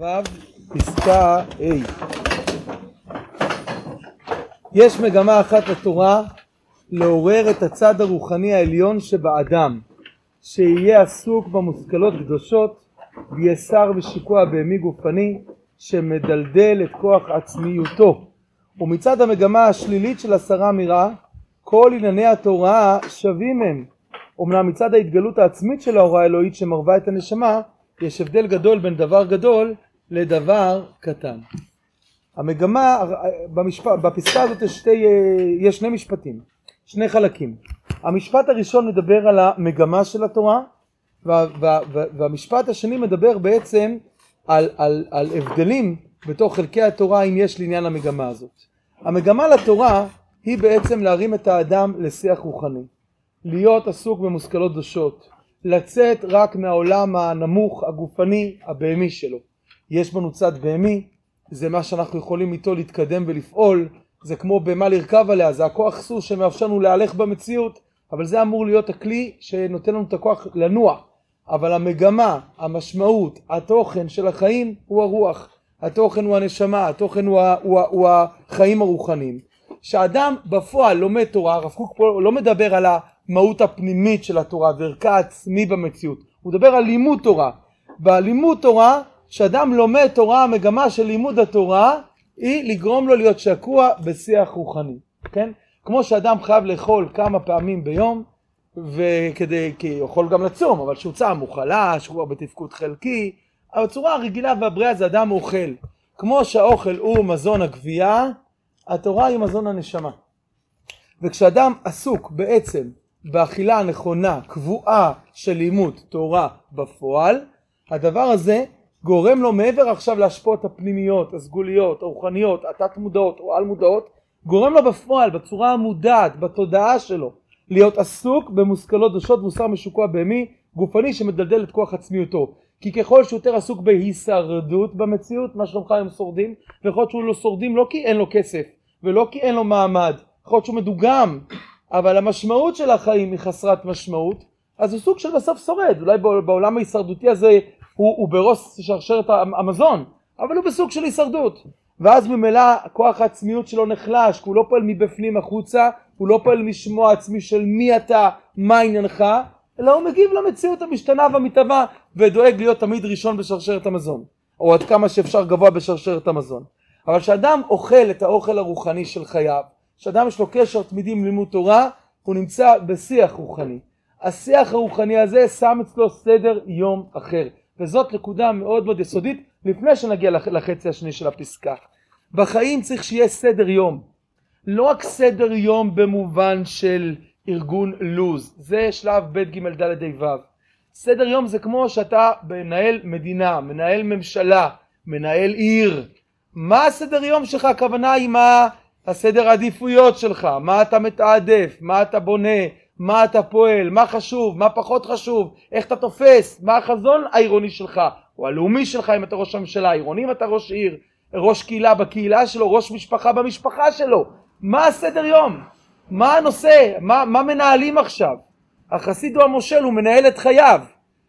ו' פסקה ה' יש מגמה אחת לתורה לעורר את הצד הרוחני העליון שבאדם שיהיה עסוק במושכלות קדושות שר ושיקוע בהמי גופני שמדלדל את כוח עצמיותו. ומצד המגמה השלילית של הסרה מרע כל ענייני התורה שווים הם. אמנם מצד ההתגלות העצמית של ההוראה האלוהית שמרווה את הנשמה יש הבדל גדול בין דבר גדול לדבר קטן. המגמה, במשפט, בפסקה הזאת יש, שתי, יש שני משפטים, שני חלקים. המשפט הראשון מדבר על המגמה של התורה וה, וה, וה, והמשפט השני מדבר בעצם על, על, על הבדלים בתוך חלקי התורה אם יש לעניין המגמה הזאת. המגמה לתורה היא בעצם להרים את האדם לשיח רוחני, להיות עסוק במושכלות דושות, לצאת רק מהעולם הנמוך, הגופני, הבהמי שלו. יש בנו צד בהמי, זה מה שאנחנו יכולים איתו להתקדם ולפעול, זה כמו במה לרכב עליה, זה הכוח סוס שמאפשר לנו להלך במציאות, אבל זה אמור להיות הכלי שנותן לנו את הכוח לנוע. אבל המגמה, המשמעות, התוכן של החיים הוא הרוח, התוכן הוא הנשמה, התוכן הוא, הוא, הוא החיים הרוחניים. כשאדם בפועל לומד תורה, הרב קוק פה לא מדבר על המהות הפנימית של התורה וערכה עצמי במציאות, הוא מדבר על לימוד תורה. בלימוד תורה, כשאדם לומד תורה, המגמה של לימוד התורה היא לגרום לו להיות שקוע בשיח רוחני, כן? כמו שאדם חייב לאכול כמה פעמים ביום, וכדי, כי הוא יכול גם לצום, אבל כשהוא צם הוא חלש, הוא בתפקוד חלקי, הצורה הרגילה והבריאה זה אדם אוכל. כמו שהאוכל הוא מזון הגבייה, התורה היא מזון הנשמה. וכשאדם עסוק בעצם באכילה הנכונה, קבועה של לימוד תורה בפועל, הדבר הזה גורם לו מעבר עכשיו להשפעות הפנימיות, הסגוליות, הרוחניות, התת מודעות או על מודעות, גורם לו בפועל, בצורה המודעת, בתודעה שלו, להיות עסוק במושכלות דושות והוא שר משוקוע בהמי גופני שמדלדל את כוח עצמיותו. כי ככל שהוא יותר עסוק בהישרדות במציאות, מה שלומך הם שורדים, ויכול להיות שהוא לא שורדים לא כי אין לו כסף, ולא כי אין לו מעמד, יכול להיות שהוא מדוגם, אבל המשמעות של החיים היא חסרת משמעות, אז הוא סוג של בסוף שורד, אולי בעולם ההישרדותי הזה הוא, הוא בראש שרשרת המזון, אבל הוא בסוג של הישרדות. ואז ממילא כוח העצמיות שלו נחלש, כי הוא לא פועל מבפנים החוצה, הוא לא פועל משמוע עצמי של מי אתה, מה עניינך, אלא הוא מגיב למציאות המשתנה והמתהווה ודואג להיות תמיד ראשון בשרשרת המזון, או עד כמה שאפשר גבוה בשרשרת המזון. אבל כשאדם אוכל את האוכל הרוחני של חייו, כשאדם יש לו קשר תמידי עם לימוד תורה, הוא נמצא בשיח רוחני. השיח הרוחני הזה שם אצלו סדר יום אחר, וזאת נקודה מאוד מאוד יסודית לפני שנגיע לחצי השני של הפסקה. בחיים צריך שיהיה סדר יום. לא רק סדר יום במובן של ארגון לוז, זה שלב ב' ג' ד' ה' ו'. סדר יום זה כמו שאתה מנהל מדינה, מנהל ממשלה, מנהל עיר. מה הסדר יום שלך? הכוונה היא מה הסדר העדיפויות שלך, מה אתה מתעדף, מה אתה בונה, מה אתה פועל, מה חשוב, מה פחות חשוב, איך אתה תופס, מה החזון העירוני שלך, או הלאומי שלך אם אתה ראש הממשלה, עירוני אם אתה ראש עיר, ראש קהילה בקהילה שלו, ראש משפחה במשפחה שלו, מה הסדר יום? מה הנושא? מה, מה מנהלים עכשיו? החסיד הוא המושל, הוא מנהל את חייו.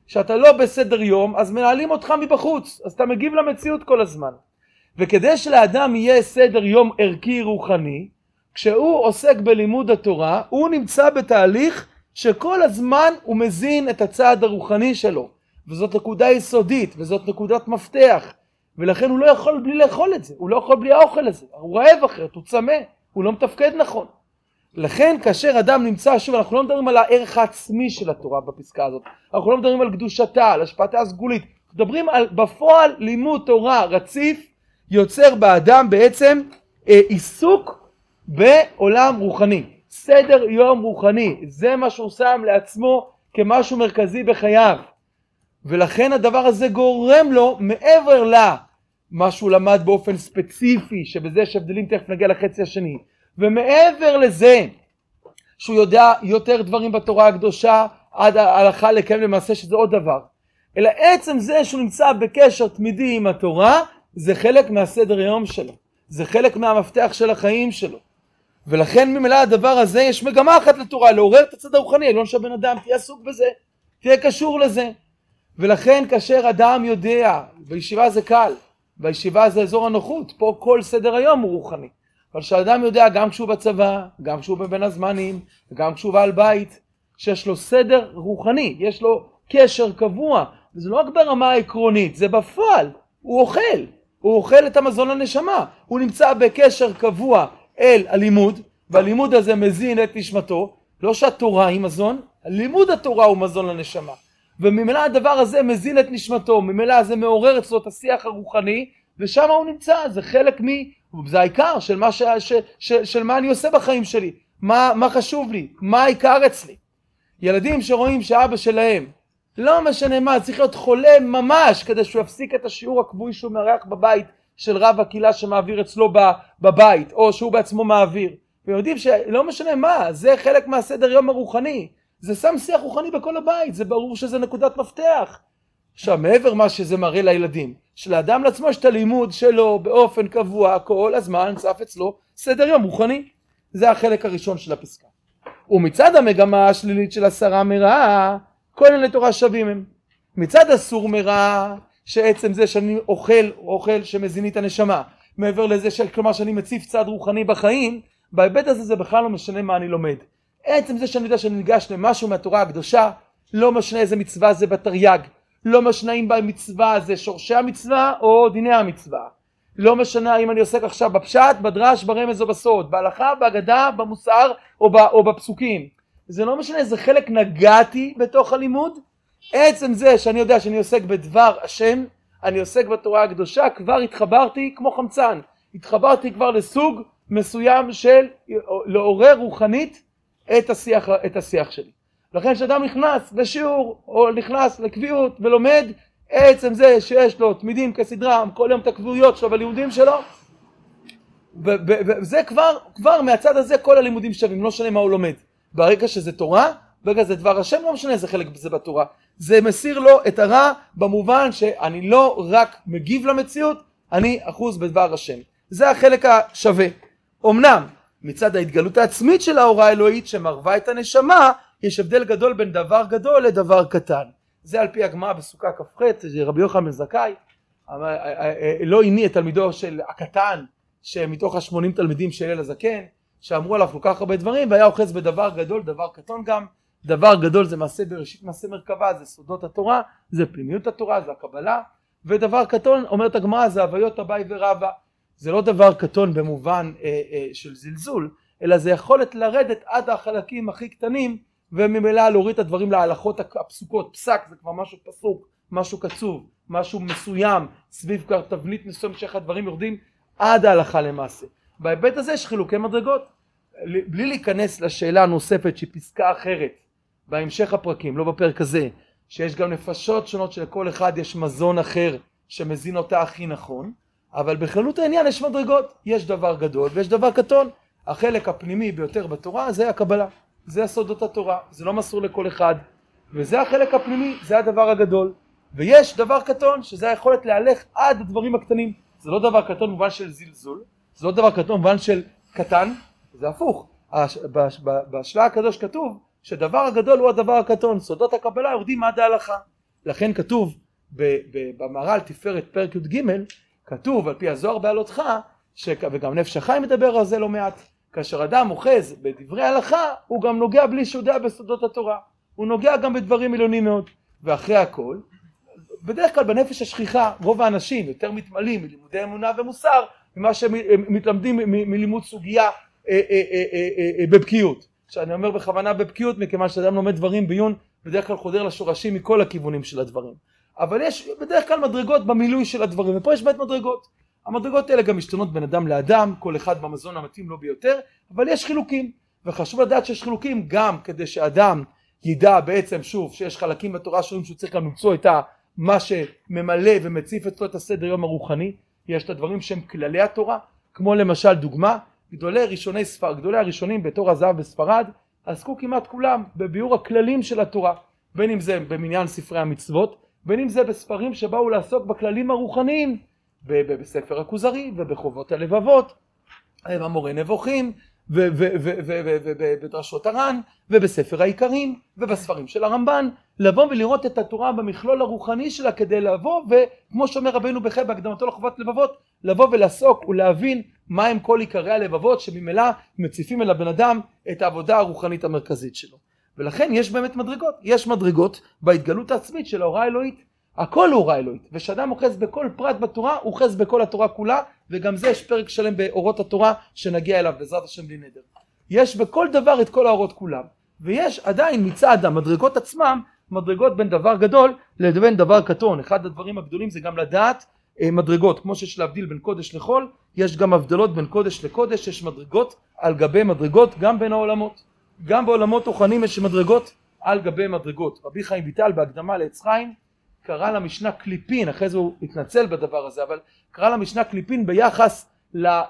כשאתה לא בסדר יום, אז מנהלים אותך מבחוץ, אז אתה מגיב למציאות כל הזמן. וכדי שלאדם יהיה סדר יום ערכי רוחני, כשהוא עוסק בלימוד התורה, הוא נמצא בתהליך שכל הזמן הוא מזין את הצעד הרוחני שלו. וזאת נקודה יסודית, וזאת נקודת מפתח. ולכן הוא לא יכול בלי לאכול את זה, הוא לא יכול בלי האוכל הזה, הוא רעב אחרת, הוא צמא, הוא לא מתפקד נכון. לכן כאשר אדם נמצא, שוב אנחנו לא מדברים על הערך העצמי של התורה בפסקה הזאת, אנחנו לא מדברים על קדושתה, על השפעתה הסגולית, מדברים על בפועל לימוד תורה רציף יוצר באדם בעצם אה, עיסוק בעולם רוחני, סדר יום רוחני, זה מה שהוא שם לעצמו כמשהו מרכזי בחייו. ולכן הדבר הזה גורם לו מעבר למה שהוא למד באופן ספציפי שבזה יש הבדלים תכף נגיע לחצי השני ומעבר לזה שהוא יודע יותר דברים בתורה הקדושה עד ההלכה לקיים למעשה שזה עוד דבר אלא עצם זה שהוא נמצא בקשר תמידי עם התורה זה חלק מהסדר יום שלו. זה חלק מהמפתח של החיים שלו ולכן ממילא הדבר הזה יש מגמה אחת לתורה לעורר את הצד הרוחני העליון של הבן אדם תהיה עסוק בזה תהיה קשור לזה. ולכן כאשר אדם יודע, בישיבה זה קל, בישיבה זה אזור הנוחות, פה כל סדר היום הוא רוחני. אבל כשאדם יודע גם כשהוא בצבא, גם כשהוא בבין הזמנים, גם כשהוא בעל בית, שיש לו סדר רוחני, יש לו קשר קבוע, וזה לא רק ברמה העקרונית, זה בפועל, הוא אוכל, הוא אוכל את המזון לנשמה, הוא נמצא בקשר קבוע אל הלימוד, והלימוד הזה מזין את נשמתו, לא שהתורה היא מזון, לימוד התורה הוא מזון לנשמה. וממילא הדבר הזה מזין את נשמתו, ממילא זה מעורר אצלו את השיח הרוחני, ושם הוא נמצא, זה חלק מ... זה העיקר של מה, ש... ש... ש... של מה אני עושה בחיים שלי, מה, מה חשוב לי, מה העיקר אצלי. ילדים שרואים שאבא שלהם, לא משנה מה, צריך להיות חולה ממש כדי שהוא יפסיק את השיעור הקבועי שהוא מארח בבית של רב הקהילה שמעביר אצלו בבית, או שהוא בעצמו מעביר. ויודעים שלא משנה מה, זה חלק מהסדר יום הרוחני. זה שם שיח רוחני בכל הבית, זה ברור שזה נקודת מפתח. עכשיו, מעבר מה שזה מראה לילדים, שלאדם לעצמו יש את הלימוד שלו באופן קבוע, כל הזמן צף אצלו סדר יום רוחני. זה החלק הראשון של הפסקה. ומצד המגמה השלילית של הסרה מרעה, כל מיני תורה שווים הם. מצד אסור מרע, שעצם זה שאני אוכל, אוכל שמזין את הנשמה, מעבר לזה, של, כלומר שאני מציף צד רוחני בחיים, בהיבט הזה זה בכלל לא משנה מה אני לומד. עצם זה שאני יודע שאני ניגש למשהו מהתורה הקדושה, לא משנה איזה מצווה זה בתרי"ג, לא משנה אם במצווה זה שורשי המצווה או דיני המצווה. לא משנה אם אני עוסק עכשיו בפשט, בדרש, ברמז או בסוד, בהלכה, בהגדה, במוסר או, ב, או בפסוקים. זה לא משנה איזה חלק נגעתי בתוך הלימוד, עצם זה שאני יודע שאני עוסק בדבר השם, אני עוסק בתורה הקדושה, כבר התחברתי כמו חמצן, התחברתי כבר לסוג מסוים של לעורר רוחנית את השיח, את השיח שלי. לכן כשאדם נכנס לשיעור או נכנס לקביעות ולומד עצם זה שיש לו תמידים כסדרם כל יום את הקביעויות שלו בלימודים שלו וזה כבר, כבר מהצד הזה כל הלימודים שווים, לא משנה מה הוא לומד. ברגע שזה תורה, ברגע זה דבר השם, לא משנה איזה חלק זה בתורה. זה מסיר לו את הרע במובן שאני לא רק מגיב למציאות, אני אחוז בדבר השם. זה החלק השווה. אמנם מצד ההתגלות העצמית של ההוראה האלוהית שמרווה את הנשמה, יש הבדל גדול בין דבר גדול לדבר קטן. זה על פי הגמרא בסוכה כ"ח, רבי יוחנן בן זכאי, לא הניע את תלמידו של הקטן, שמתוך השמונים תלמידים של אל הזקן, שאמרו עליו כל כך הרבה דברים, והיה אוחז בדבר גדול, דבר קטון גם. דבר גדול זה מעשה בראשית מעשה מרכבה, זה סודות התורה, זה פנימיות התורה, זה הקבלה, ודבר קטון, אומרת הגמרא, זה הוויות אביי ורבא. זה לא דבר קטון במובן אה, אה, של זלזול, אלא זה יכולת לרדת עד החלקים הכי קטנים וממילא להוריד את הדברים להלכות הפסוקות, פסק זה כבר משהו פסוק, משהו קצוב, משהו מסוים, סביב כבר תבנית מסוימת שאיך הדברים יורדים עד ההלכה למעשה. בהיבט הזה יש חילוקי מדרגות, בלי להיכנס לשאלה הנוספת שהיא פסקה אחרת בהמשך הפרקים, לא בפרק הזה, שיש גם נפשות שונות שלכל אחד יש מזון אחר שמזין אותה הכי נכון, אבל בכללות העניין יש מדרגות, יש דבר גדול ויש דבר קטון. החלק הפנימי ביותר בתורה זה הקבלה, זה סודות התורה, זה לא מסור לכל אחד, וזה החלק הפנימי, זה הדבר הגדול. ויש דבר קטון שזה היכולת להלך עד הדברים הקטנים, זה לא דבר קטון במובן של זלזול, זה לא דבר קטון במובן של קטן, זה הפוך. בשלב הקדוש כתוב שדבר הגדול הוא הדבר הקטון, סודות הקבלה יורדים עד ההלכה. לכן כתוב במהר"ל תפארת פרק י"ג כתוב על פי הזוהר בעלותך, ש... וגם נפש החיים מדבר על זה לא מעט, כאשר אדם אוחז בדברי הלכה, הוא גם נוגע בלי שהוא יודע בסודות התורה, הוא נוגע גם בדברים עליונים מאוד, ואחרי הכל, בדרך כלל בנפש השכיחה רוב האנשים יותר מתמלאים מלימודי אמונה ומוסר ממה שהם מתלמדים מלימוד סוגיה אה, אה, אה, בבקיאות. שאני אומר בכוונה בבקיאות מכיוון שאדם לומד דברים בעיון בדרך כלל חודר לשורשים מכל הכיוונים של הדברים. אבל יש בדרך כלל מדרגות במילוי של הדברים, ופה יש באמת מדרגות. המדרגות האלה גם משתנות בין אדם לאדם, כל אחד במזון המתאים לו ביותר, אבל יש חילוקים, וחשוב לדעת שיש חילוקים גם כדי שאדם ידע בעצם שוב שיש חלקים בתורה שונים שהוא צריך גם למצוא את מה שממלא ומציף אצלו את הסדר יום הרוחני, יש את הדברים שהם כללי התורה, כמו למשל דוגמה, גדולי ראשוני ספר, גדולי הראשונים בתור הזהב בספרד, עסקו כמעט כולם בביאור הכללים של התורה, בין אם זה במניין ספרי המצוות, בין אם זה בספרים שבאו לעסוק בכללים הרוחניים בספר הכוזרי ובחובות הלבבות, המורה נבוכים ובדרשות הר"ן ובספר העיקרים ובספרים של הרמב"ן לבוא ולראות את התורה במכלול הרוחני שלה כדי לבוא וכמו שאומר רבנו בחי בהקדמתו לחובת לבבות לבוא ולעסוק ולהבין מהם כל עיקרי הלבבות שממילא מציפים אל הבן אדם את העבודה הרוחנית המרכזית שלו. ולכן יש באמת מדרגות. יש מדרגות בהתגלות העצמית של ההוראה האלוהית. הכל הוא הוראה אלוהית. ושאדם אוחז בכל פרט בתורה אוחז בכל התורה כולה וגם זה יש פרק שלם באורות התורה שנגיע אליו בעזרת השם בלי נדר. יש בכל דבר את כל האורות כולם. ויש עדיין מצד המדרגות עצמם מדרגות בין דבר גדול לבין דבר קטון. אחד הדברים הגדולים זה גם לדעת מדרגות. כמו שיש להבדיל בין קודש לחול יש גם הבדלות בין קודש לקודש. יש מדרגות על גבי מדרגות גם בין העולמות. גם בעולמות רוחניים יש מדרגות על גבי מדרגות. רבי חיים ויטל בהקדמה לעץ חיים קרא למשנה קליפין אחרי זה הוא התנצל בדבר הזה אבל קרא למשנה קליפין ביחס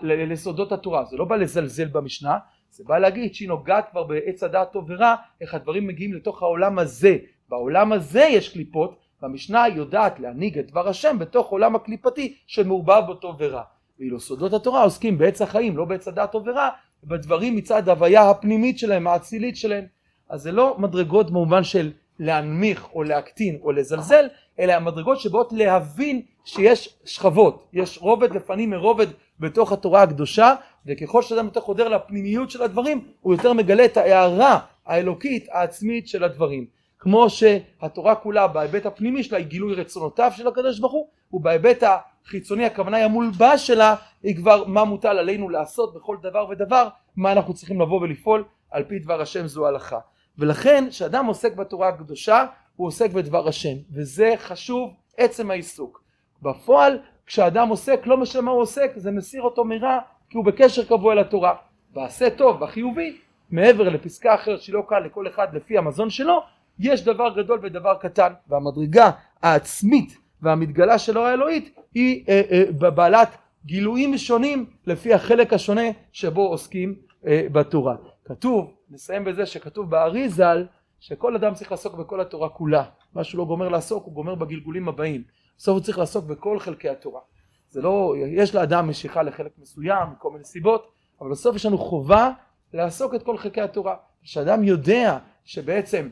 לסודות התורה. זה לא בא לזלזל במשנה זה בא להגיד שהיא נוגעת כבר בעץ הדעת טוב ורע איך הדברים מגיעים לתוך העולם הזה. בעולם הזה יש קליפות והמשנה יודעת להנהיג את דבר השם בתוך עולם הקליפתי שמעורבב בו טוב ורע. ואילו סודות התורה עוסקים בעץ החיים לא בעץ הדעת טוב ורע בדברים מצד הוויה הפנימית שלהם האצילית שלהם. אז זה לא מדרגות במובן של להנמיך או להקטין או לזלזל אלה המדרגות שבאות להבין שיש שכבות יש רובד לפנים מרובד בתוך התורה הקדושה וככל שאדם יותר חודר לפנימיות של הדברים הוא יותר מגלה את ההערה האלוקית העצמית של הדברים כמו שהתורה כולה בהיבט הפנימי שלה היא גילוי רצונותיו של הקדוש ברוך הוא ובהיבט החיצוני הכוונה היא המולבש שלה היא כבר מה מוטל עלינו לעשות בכל דבר ודבר מה אנחנו צריכים לבוא ולפעול על פי דבר השם זו הלכה. ולכן כשאדם עוסק בתורה הקדושה הוא עוסק בדבר השם וזה חשוב עצם העיסוק. בפועל כשאדם עוסק לא משנה מה הוא עוסק זה מסיר אותו מרע כי הוא בקשר קבוע לתורה בעשה טוב בחיובי מעבר לפסקה אחרת שלא קל לכל אחד לפי המזון שלו יש דבר גדול ודבר קטן והמדרגה העצמית והמתגלה של האור האלוהית היא אה, אה, בעלת גילויים שונים לפי החלק השונה שבו עוסקים אה, בתורה. כתוב נסיים בזה שכתוב בארי ז"ל שכל אדם צריך לעסוק בכל התורה כולה. מה שהוא לא גומר לעסוק הוא גומר בגלגולים הבאים. בסוף הוא צריך לעסוק בכל חלקי התורה. זה לא יש לאדם משיכה לחלק מסוים מכל מיני סיבות אבל בסוף יש לנו חובה לעסוק את כל חלקי התורה. כשאדם יודע שבעצם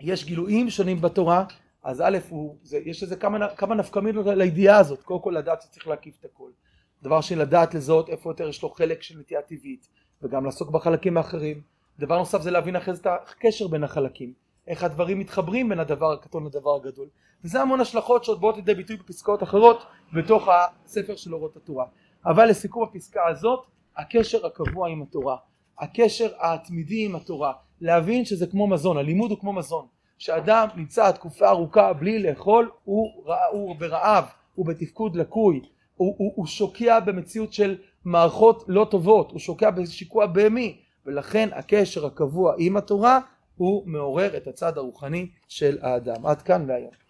יש גילויים שונים בתורה אז א' הוא, זה, יש איזה כמה, כמה נפקמינות לידיעה הזאת. קודם כל לדעת שצריך להקיף את הכל. דבר שני לדעת לזהות איפה יותר יש לו חלק של נטייה טבעית וגם לעסוק בחלקים האחרים. דבר נוסף זה להבין אחרי זה את הקשר בין החלקים. איך הדברים מתחברים בין הדבר הקטון לדבר הגדול. וזה המון השלכות שעוד באות לידי ביטוי בפסקאות אחרות בתוך הספר של אורות התורה. אבל לסיכום הפסקה הזאת הקשר הקבוע עם התורה. הקשר התמידי עם התורה להבין שזה כמו מזון הלימוד הוא כמו מזון שאדם נמצא תקופה ארוכה בלי לאכול הוא, הוא ברעב הוא בתפקוד לקוי הוא, הוא, הוא שוקע במציאות של מערכות לא טובות הוא שוקע בשיקוע בהמי ולכן הקשר הקבוע עם התורה הוא מעורר את הצד הרוחני של האדם. עד כאן להיום.